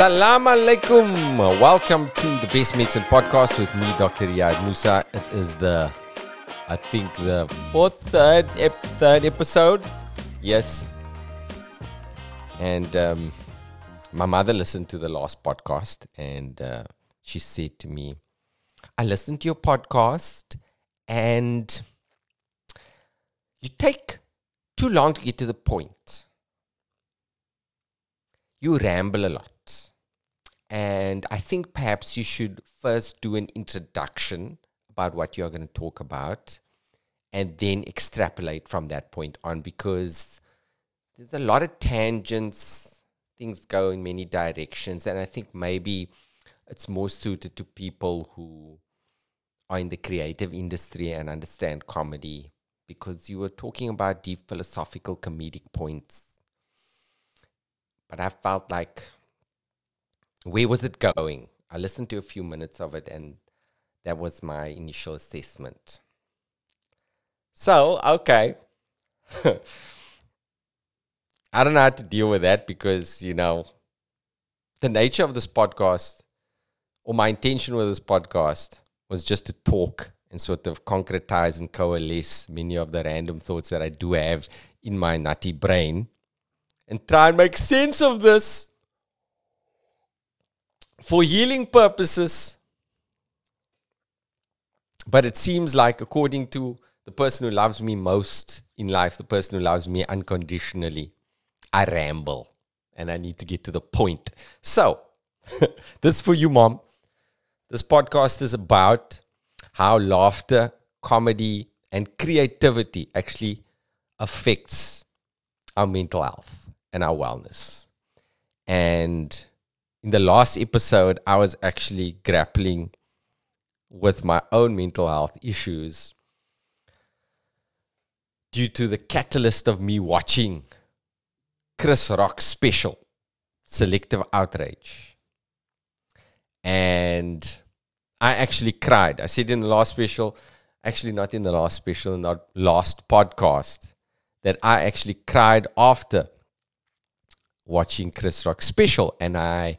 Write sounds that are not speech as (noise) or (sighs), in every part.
Salam alaikum. Welcome to the Best Medicine podcast with me, Dr. Riaad Moosa. It is the, I think, the fourth, third, ep- third episode. Yes. And um, my mother listened to the last podcast and uh, she said to me, I listened to your podcast and you take too long to get to the point. You ramble a lot. And I think perhaps you should first do an introduction about what you're going to talk about and then extrapolate from that point on because there's a lot of tangents, things go in many directions. And I think maybe it's more suited to people who are in the creative industry and understand comedy because you were talking about deep philosophical comedic points. But I felt like where was it going? I listened to a few minutes of it, and that was my initial assessment. So, okay. (laughs) I don't know how to deal with that because, you know, the nature of this podcast, or my intention with this podcast, was just to talk and sort of concretize and coalesce many of the random thoughts that I do have in my nutty brain and try and make sense of this for healing purposes. But it seems like, according to the person who loves me most in life, the person who loves me unconditionally, I ramble and I need to get to the point. So, (laughs) this is for you, mom. This podcast is about how laughter, comedy, and creativity actually affects our mental health and our wellness. And in the last episode, I was actually grappling with my own mental health issues due to the catalyst of me watching Chris Rock special, Selective Outrage. And I actually cried. I said in the last special, actually not in the last special, not last podcast, that I actually cried after watching Chris Rock special, and I I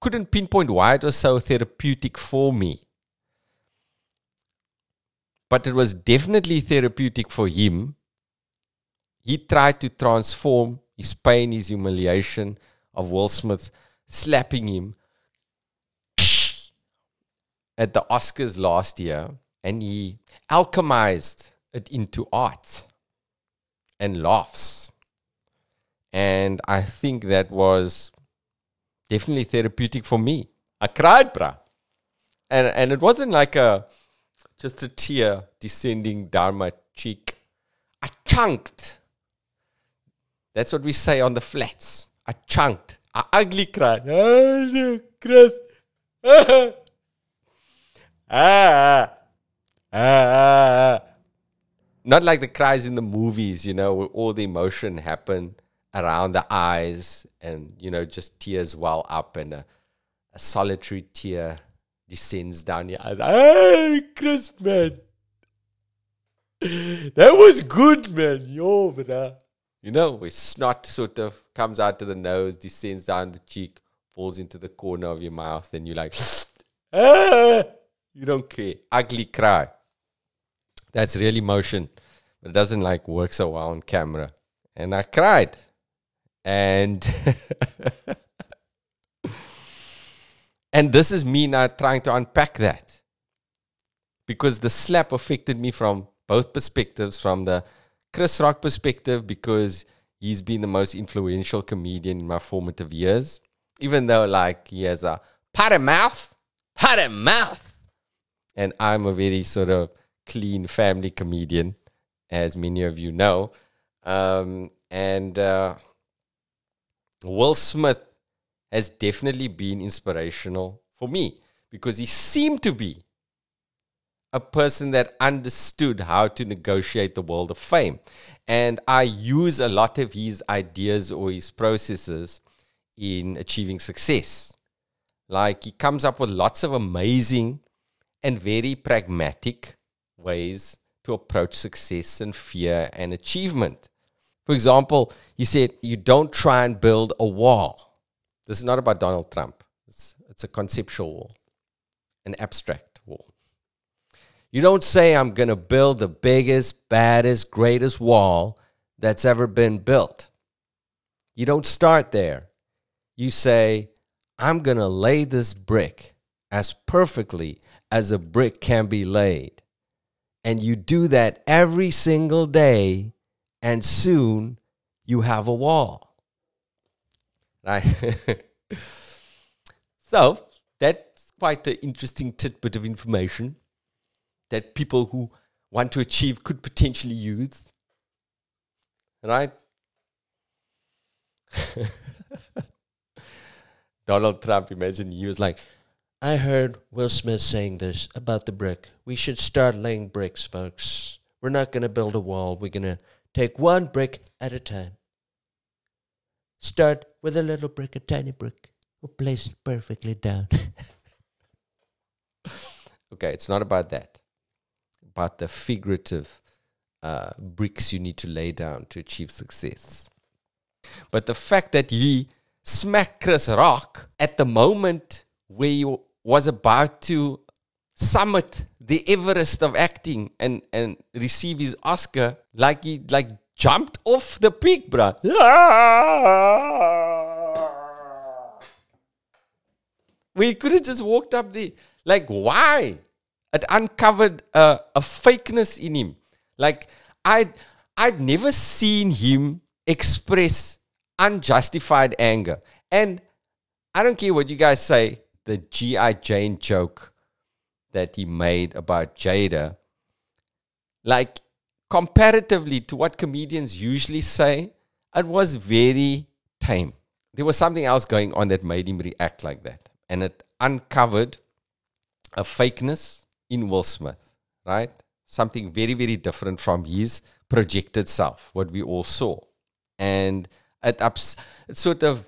couldn't pinpoint why it was so therapeutic for me. But it was definitely therapeutic for him. He tried to transform his pain, his humiliation of Will Smith slapping him (sniffs) at the Oscars last year and he alchemized it into art and laughs. And I think that was definitely therapeutic for me. I cried, bruh. And and it wasn't like a just a tear descending down my cheek. I chunked. That's what we say on the flats. I chunked. I ugly cried. Oh, (laughs) Chris. ah, (laughs) ah, ah. Not like the cries in the movies, you know, where all the emotion happen around the eyes and, you know, just tears well up and a, a solitary tear descends down your eyes. Hey, Chris, man. That was good, man. Yo, brother. You know, where snot sort of comes out to the nose, descends down the cheek, falls into the corner of your mouth, and you're like, (sniffs) ah! You don't care. Ugly cry. That's really motion. But it doesn't like work so well on camera. And I cried. And (laughs) and this is me now trying to unpack that. Because the slap affected me from both perspectives, from the Chris Rock perspective, because he's been the most influential comedian in my formative years. Even though like he has a pot mouth, pot mouth and I'm a very sort of clean family comedian, as many of you know. Um, and uh, Will Smith has definitely been inspirational for me because he seemed to be a person that understood how to negotiate the world of fame. And I use a lot of his ideas or his processes in achieving success. Like he comes up with lots of amazing and very pragmatic ways to approach success and fear and achievement. For example, he said, You don't try and build a wall. This is not about Donald Trump, it's, it's a conceptual wall, an abstract wall. You don't say, I'm going to build the biggest, baddest, greatest wall that's ever been built. You don't start there. You say, I'm going to lay this brick as perfectly as a brick can be laid. And you do that every single day, and soon you have a wall. Right? (laughs) so, that's quite an interesting tidbit of information that people who want to achieve could potentially use. Right? (laughs) Donald Trump, imagine he was like, I heard Will Smith saying this about the brick. We should start laying bricks, folks. We're not going to build a wall. We're going to take one brick at a time. Start with a little brick, a tiny brick. We'll place it perfectly down. (laughs) okay, it's not about that. About the figurative uh, bricks you need to lay down to achieve success. But the fact that he smacked Chris Rock at the moment where he was about to summit the Everest of acting and, and receive his Oscar, like he like jumped off the peak, bruh. (laughs) we could have just walked up there. Like, why? It uncovered a, a fakeness in him. Like, I'd, I'd never seen him express unjustified anger. And I don't care what you guys say, the G.I. Jane joke that he made about Jada, like comparatively to what comedians usually say, it was very tame. There was something else going on that made him react like that. And it uncovered a fakeness in Will Smith, right? Something very, very different from his projected self, what we all saw. And it, ups- it sort of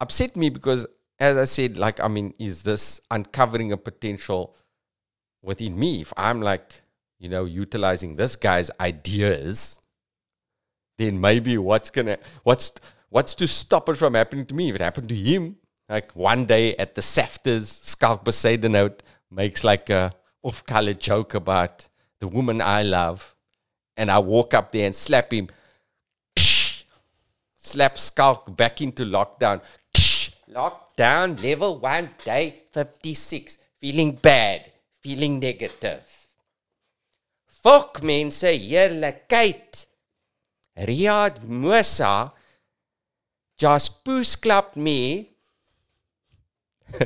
upset me because as I said, like, I mean, is this uncovering a potential within me? If I'm like, you know, utilizing this guy's ideas, then maybe what's gonna, what's, what's to stop it from happening to me? If it happened to him, like one day at the SAFTAs, Schalk Bezuidenhout makes like a off color joke about the woman I love, and I walk up there and slap him, (sniffs) slap Schalk back into lockdown. (sniffs) Lockdown level one, day 56. Feeling bad, feeling negative. Fok mense, heerlikheid. Riaad Moosa just boost clapped me. (laughs)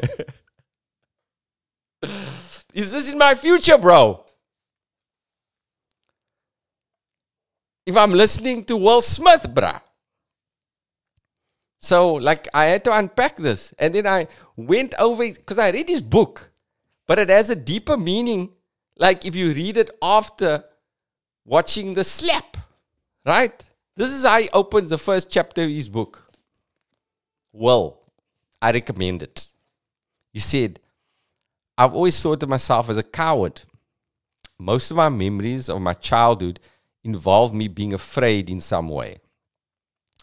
Is this in my future, bro? If I'm listening to Will Smith, bruh. So, like, I had to unpack this. And then I went over because I read his book, but it has a deeper meaning. Like, if you read it after watching the slap, right? This is how he opens the first chapter of his book. Well, I recommend it. He said, I've always thought of myself as a coward. Most of my memories of my childhood involve me being afraid in some way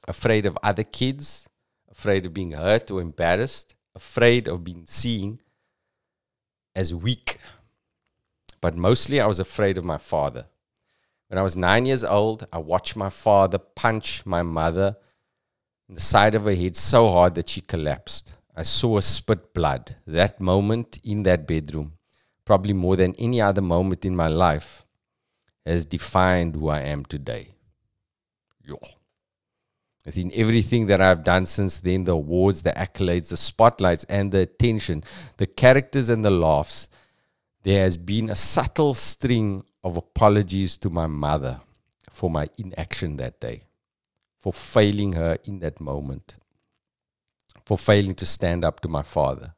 afraid of other kids, afraid of being hurt or embarrassed, afraid of being seen as weak. But mostly I was afraid of my father. When I was nine years old, I watched my father punch my mother in the side of her head so hard that she collapsed. I saw her spit blood. That moment in that bedroom, probably more than any other moment in my life, has defined who I am today. Yo. Within everything that I've done since then, the awards, the accolades, the spotlights, and the attention, the characters and the laughs, there has been a subtle string of apologies to my mother for my inaction that day, for failing her in that moment, for failing to stand up to my father,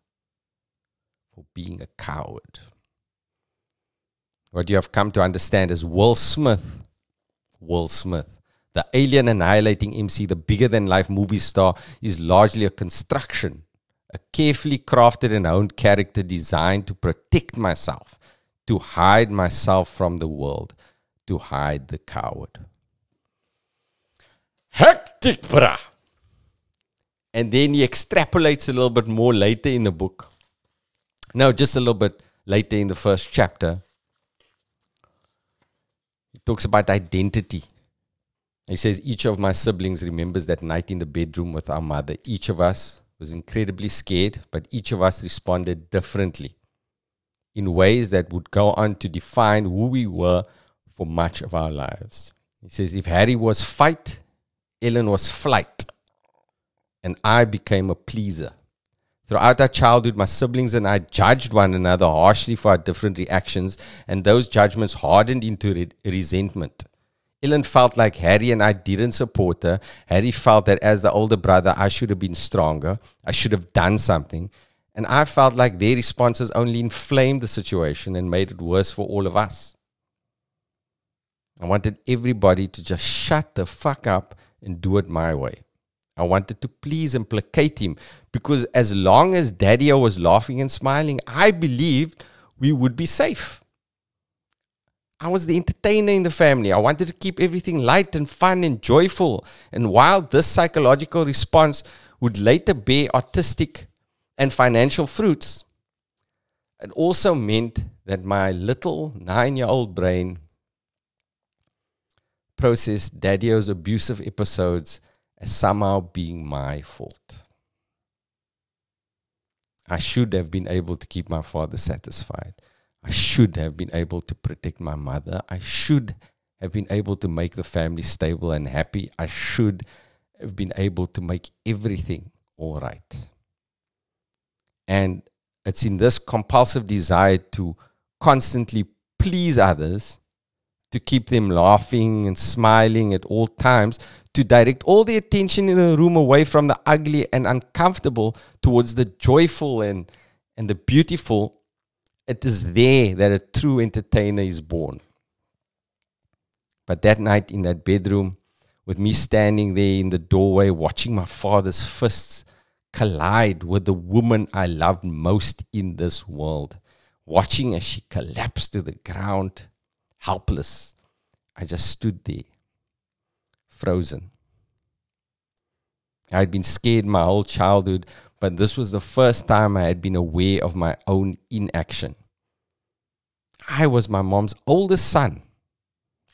for being a coward. What you have come to understand is Will Smith, Will Smith the alien annihilating MC, the bigger than life movie star, is largely a construction, a carefully crafted and honed character designed to protect myself, to hide myself from the world, to hide the coward. hectic, bruh. And then he extrapolates a little bit more later in the book. No, just a little bit later in the first chapter. He talks about identity. He says, Each of my siblings remembers that night in the bedroom with our mother. Each of us was incredibly scared, but each of us responded differently in ways that would go on to define who we were for much of our lives. He says, If Harry was fight, Ellen was flight, and I became a pleaser. Throughout our childhood, my siblings and I judged one another harshly for our different reactions, and those judgments hardened into re- resentment. Ellen felt like Harry and I didn't support her. Harry felt that as the older brother, I should have been stronger. I should have done something. And I felt like their responses only inflamed the situation and made it worse for all of us. I wanted everybody to just shut the fuck up and do it my way. I wanted to please and placate him because as long as Daddy was laughing and smiling, I believed we would be safe. I was the entertainer in the family. I wanted to keep everything light and fun and joyful. And while this psychological response would later bear artistic and financial fruits, it also meant that my little nine year old brain processed Daddy-O's abusive episodes as somehow being my fault. I should have been able to keep my father satisfied. I should have been able to protect my mother. I should have been able to make the family stable and happy. I should have been able to make everything all right. And it's in this compulsive desire to constantly please others, to keep them laughing and smiling at all times, to direct all the attention in the room away from the ugly and uncomfortable towards the joyful and, and the beautiful it is there that a true entertainer is born. But that night in that bedroom, with me standing there in the doorway watching my father's fists collide with the woman I loved most in this world, watching as she collapsed to the ground, helpless, I just stood there, frozen. I had been scared my whole childhood but this was the first time I had been aware of my own inaction. I was my mom's oldest son.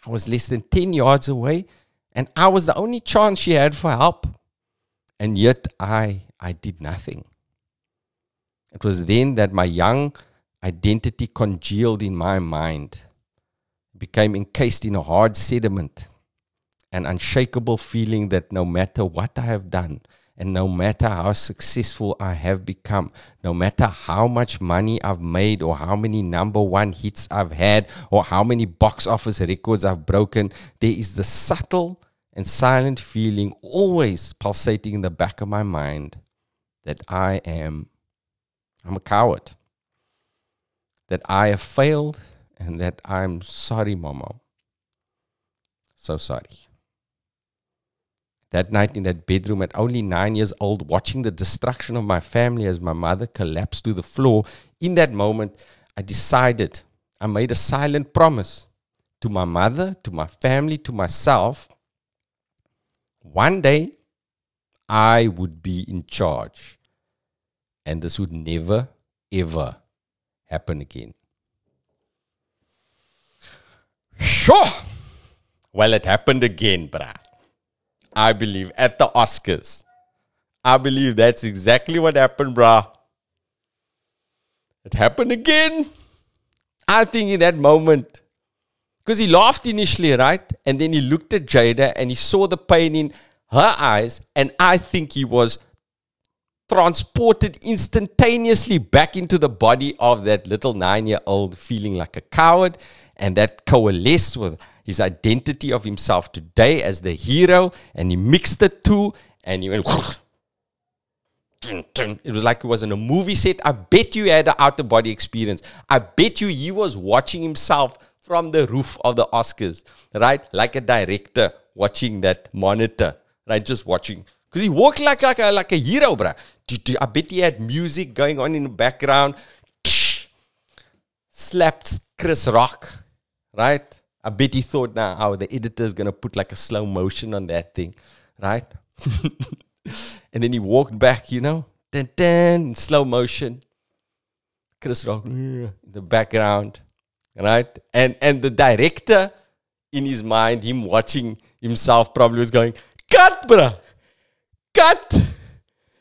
I was less than 10 yards away, and I was the only chance she had for help. And yet I, I did nothing. It was then that my young identity congealed in my mind, became encased in a hard sediment, an unshakable feeling that no matter what I have done, and no matter how successful I have become, no matter how much money I've made, or how many number one hits I've had, or how many box office records I've broken, there is the subtle and silent feeling always pulsating in the back of my mind that I am, I'm a coward, that I have failed, and that I'm sorry, Mama. So sorry that night in that bedroom at only nine years old, watching the destruction of my family as my mother collapsed to the floor, in that moment, I decided, I made a silent promise to my mother, to my family, to myself. One day, I would be in charge. And this would never, ever happen again. Sure. Well, it happened again, bruh. I believe, at the Oscars. I believe that's exactly what happened, bruh. It happened again. I think in that moment, because he laughed initially, right? And then he looked at Jada and he saw the pain in her eyes. And I think he was transported instantaneously back into the body of that little nine year old, feeling like a coward. And that coalesced with his identity of himself today as the hero and he mixed the two and he went it was like it was in a movie set. I bet you had an out of body experience. I bet you he was watching himself from the roof of the oscars right? Like a director watching that monitor right? Just watching. Because he walked like, like, a, like a hero bruh. i bet he had music going on in the background. Slapped chris rock right I bet he thought now how the editor is gonna put like a slow motion on that thing, right? (laughs) and then he walked back, you know, dun, dun, slow motion. Chris Rock in the background, right? And and the director in his mind, him watching himself, probably was going, "Cut, bruh, cut.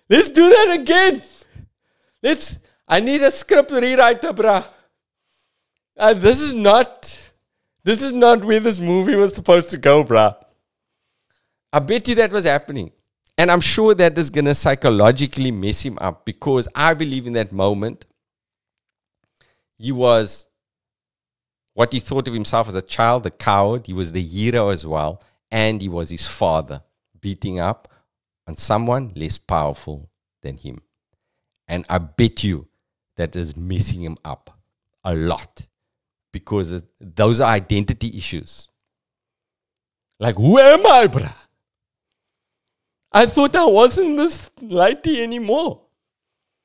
Let's do that again. Let's. I need a script rewriter, bruh. Uh, this is not. This is not where this movie was supposed to go, bruh. I bet you that was happening. And I'm sure that is going to psychologically mess him up because I believe in that moment, he was what he thought of himself as a child, a coward. He was the hero as well. And he was his father, beating up on someone less powerful than him. And I bet you that is messing him up a lot because those are identity issues. Like, who am I, bruh? I thought I wasn't this lighty anymore.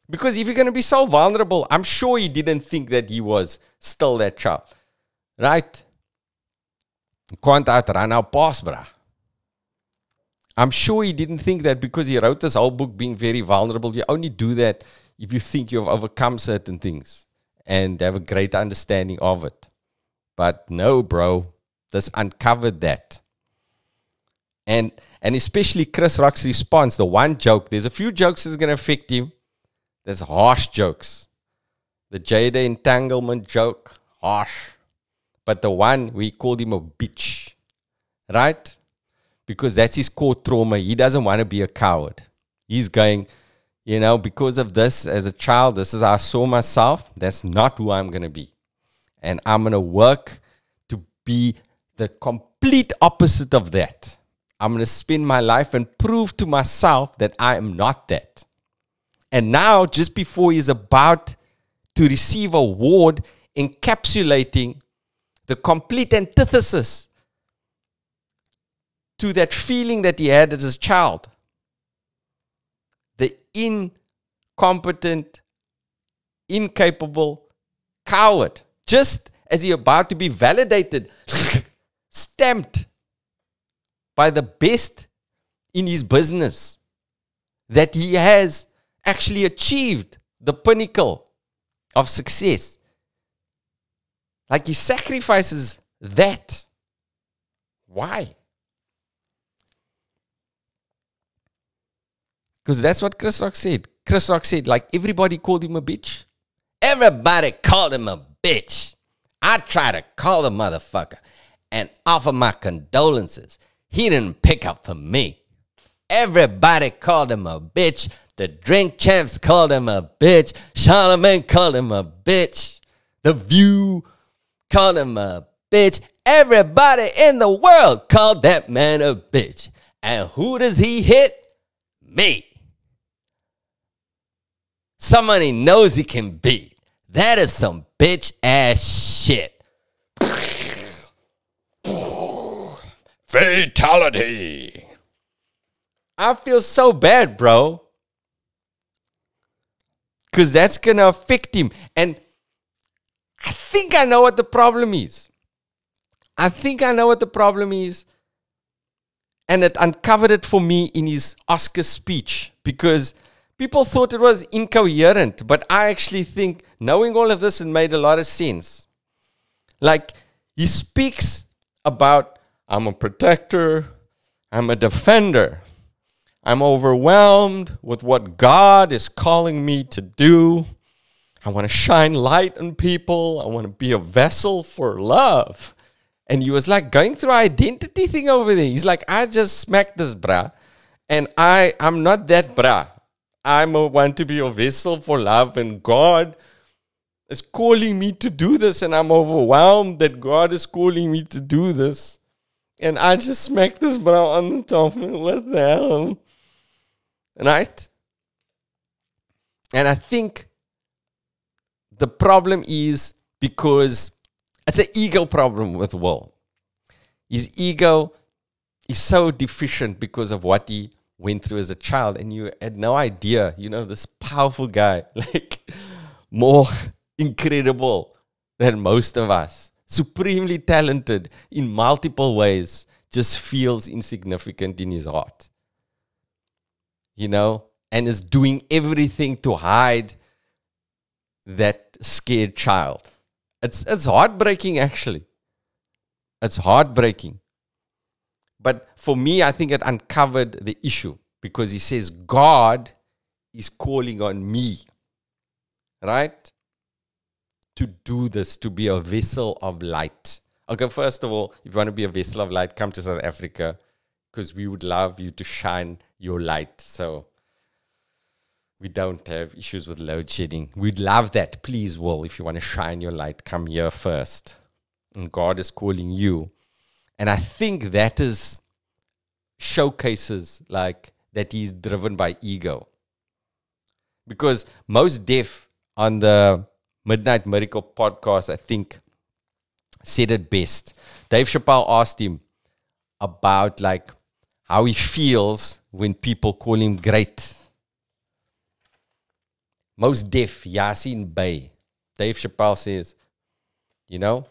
Because if you're going to be so vulnerable, I'm sure he didn't think that he was still that child. Right? Can't outrun our past, bruh. I'm sure he didn't think that because he wrote this whole book being very vulnerable. You only do that if you think you've overcome certain things and have a greater understanding of it. But no, bro, this uncovered that. And and especially Chris Rock's response, the one joke, there's a few jokes that's gonna affect him. There's harsh jokes. The Jada entanglement joke, harsh. But the one we called him a bitch. Right? Because that's his core trauma. He doesn't want to be a coward. He's going, you know, because of this as a child, this is how I saw myself. That's not who I'm going to be. And I'm going to work to be the complete opposite of that. I'm going to spend my life and prove to myself that I am not that. And now, just before he's about to receive a award encapsulating the complete antithesis to that feeling that he had as a child, incompetent, incapable coward, just as he about to be validated, (laughs) stamped by the best in his business that he has actually achieved the pinnacle of success. Like he sacrifices that. Why? Because that's what Chris Rock said. Chris Rock said, like, everybody called him a bitch. Everybody called him a bitch. I tried to call the motherfucker and offer my condolences. He didn't pick up for me. Everybody called him a bitch. The drink champs called him a bitch. Charlamagne called him a bitch. The View called him a bitch. Everybody in the world called that man a bitch. And who does he hit? Me. Someone he knows he can beat. That is some bitch ass shit. Fatality. I feel so bad, bro. Because that's going to affect him. And I think I know what the problem is. I think I know what the problem is. And it uncovered it for me in his Oscar speech because people thought it was incoherent. But I actually think knowing all of this, it made a lot of sense. Like he speaks about, I'm a protector, I'm a defender. I'm overwhelmed with what God is calling me to do. I want to shine light on people. I want to be a vessel for love. And he was like going through identity thing over there. He's like, I just smacked this bra. And I I'm not that bra. I'm a want to be a vessel for love. And God is calling me to do this. And I'm overwhelmed that God is calling me to do this. And I just smacked this bra on the top. What the hell? Right? And I think the problem is because it's an ego problem with Will. His ego is so deficient because of what he went through as a child, and you had no idea, you know, this powerful guy, (laughs) like more (laughs) incredible than most of us, supremely talented in multiple ways, just feels insignificant in his heart you know, and is doing everything to hide that scared child. It's it's heartbreaking actually. It's heartbreaking. But for me, I think it uncovered the issue because he says God is calling on me, right? To do this, to be a vessel of light. Okay, first of all, if you want to be a vessel of light, come to South Africa because we would love you to shine your light. So we don't have issues with load shedding. We'd love that. Please, Will, if you want to shine your light, come here first. And God is calling you. And I think that is showcases like that he's driven by ego. Because most Def on the Midnight Miracle podcast, I think, said it best. Dave Chappelle asked him about like how he feels when people call him great. Mos Def, Yasin Bey. Dave Chappelle says, you know,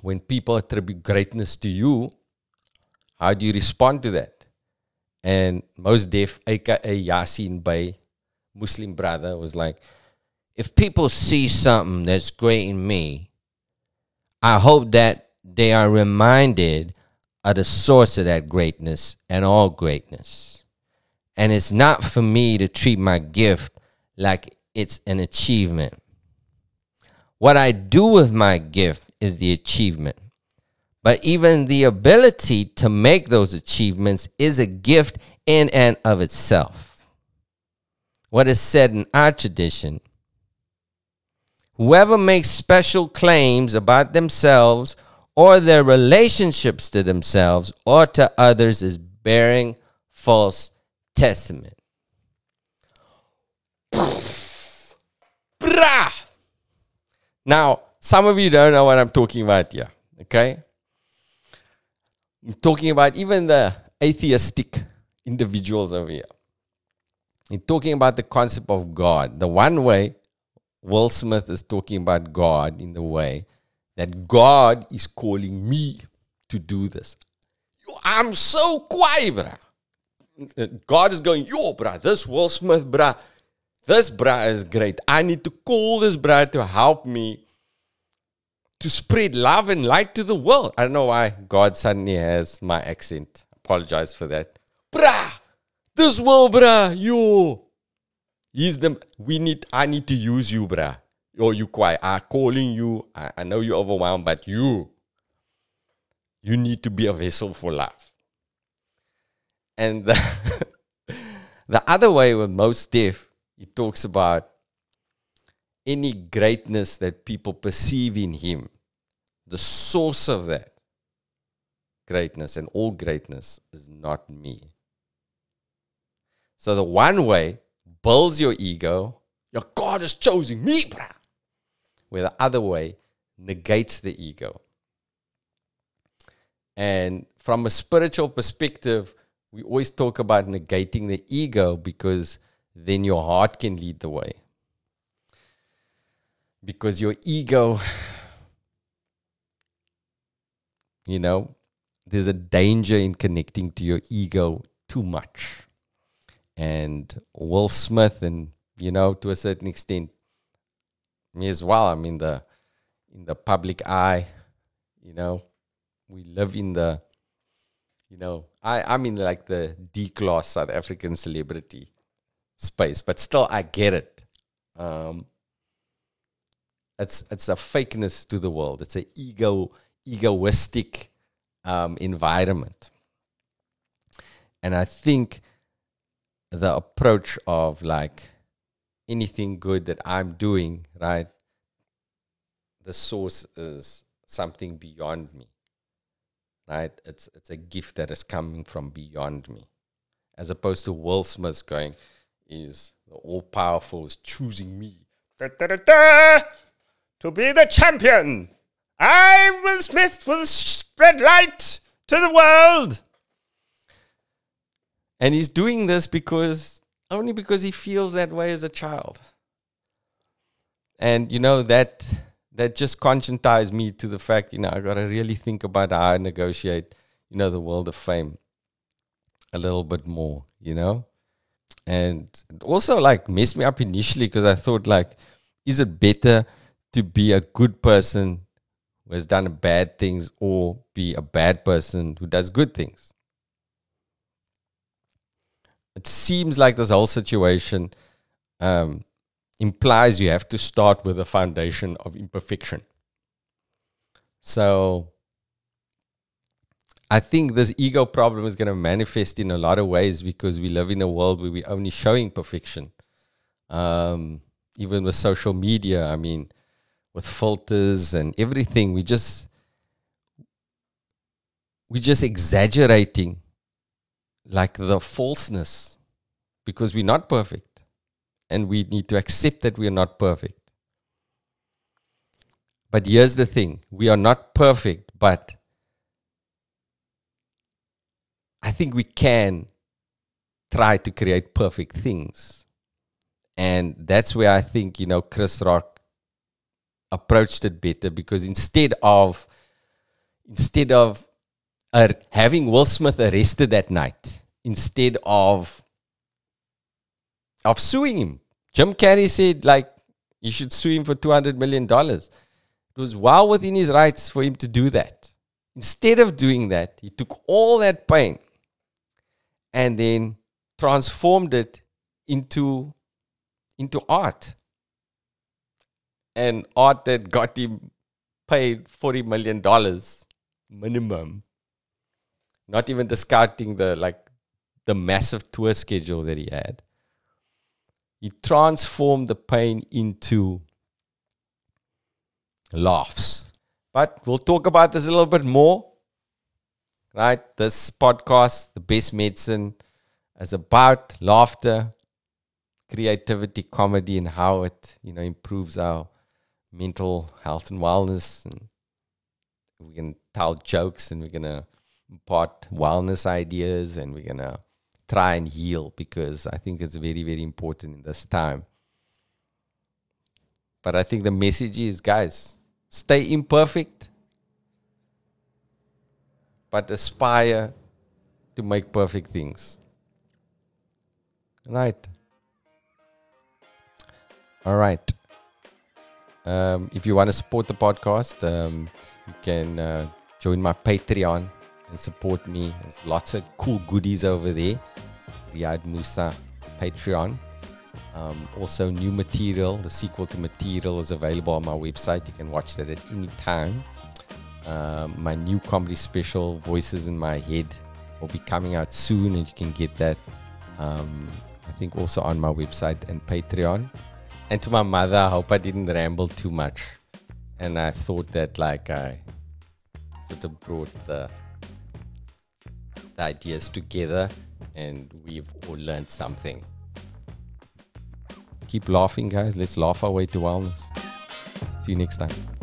when people attribute greatness to you, how do you respond to that? And Mos Def, aka Yasin Bey, Muslim brother, was like, if people see something that's great in me, I hope that they are reminded of the source of that greatness and all greatness. And it's not for me to treat my gift like it's an achievement. What I do with my gift is the achievement. But even the ability to make those achievements is a gift in and of itself. What is said in our tradition whoever makes special claims about themselves or their relationships to themselves or to others is bearing false testament. (sniffs) Now, some of you don't know what I'm talking about here, okay? I'm talking about even the atheistic individuals over here. I'm talking about the concept of God. The one way Will Smith is talking about God in the way that God is calling me to do this. I'm so quiet, bruh. God is going, yo, bruh, this Will Smith, bruh, this bruh is great. I need to call this bruh to help me to spread love and light to the world. I don't know why God suddenly has my accent. Apologize for that. Bruh, this world, bruh, You! He's the, we need, I need to use you, bruh. Or you quiet. I'm calling you. I, I know you're overwhelmed, but you, you need to be a vessel for love. And the, (laughs) the other way with Mos Def, he talks about any greatness that people perceive in him, the source of that greatness and all greatness is not me. So the one way builds your ego, your God is choosing me, bruh. Where the other way negates the ego. And from a spiritual perspective, we always talk about negating the ego because then your heart can lead the way because your ego, (sighs) you know, there's a danger in connecting to your ego too much. And Will Smith, and you know, to a certain extent, me as well. I'm in the in the public eye. You know, we live in the, you know, I I'm in like the D class South African celebrity space, but still I get it. Um, it's it's a fakeness to the world. It's an ego egoistic um, environment, and I think the approach of like anything good that I'm doing, right? The source is something beyond me, right? It's it's a gift that is coming from beyond me, as opposed to Will Smith going, "Is the all powerful is choosing me." Da, da, da, to be the champion. I, Will Smith, will spread light to the world. And he's doing this because only because he feels that way as a child. And you know that that just conscientized me to the fact, you know, I gotta really think about how I negotiate, you know, the world of fame a little bit more, you know? and also like messed me up initially because I thought like, is it better to be a good person who has done bad things or be a bad person who does good things? It seems like this whole situation um, implies you have to start with a foundation of imperfection. So I think this ego problem is going to manifest in a lot of ways because we live in a world where we're only showing perfection. Um, even with social media, I mean, with filters and everything, we just we're just exaggerating like the falseness because we're not perfect and we need to accept that we are not perfect. But here's the thing we are not perfect, but I think we can try to create perfect things. And that's where I think, you know, Chris Rock approached it better because instead of instead of uh, having Will Smith arrested that night, instead of of suing him, Jim Carrey said like you should sue him for two hundred million dollars. It was well within his rights for him to do that. Instead of doing that, he took all that pain and then transformed it into into art and art that got him paid 40 million dollars minimum. Not even discounting the like the massive tour schedule that he had. He transformed the pain into laughs. But we'll talk about this a little bit more right? This podcast, The Best Medicine, is about laughter, creativity, comedy, and how it, you know, improves our mental health and wellness. And we can tell jokes and we're gonna impart wellness ideas and we're gonna try and heal because I think it's very, very important in this time. But I think the message is, guys, stay imperfect but aspire to make perfect things. Right. All right. Um, if you want to support the podcast, um, you can uh, join my Patreon and support me. There's lots of cool goodies over there. Riaad Moosa Patreon. Um, also, new material, the sequel to material, is available on my website. You can watch that at any time. Um, my new comedy special, Voices in My Head, will be coming out soon, and you can get that. Um, I think also on my website and Patreon. And to my mother, I hope I didn't ramble too much. And I thought that like I sort of brought the, the ideas together, and we've all learned something. Keep laughing, guys. Let's laugh our way to wellness. See you next time.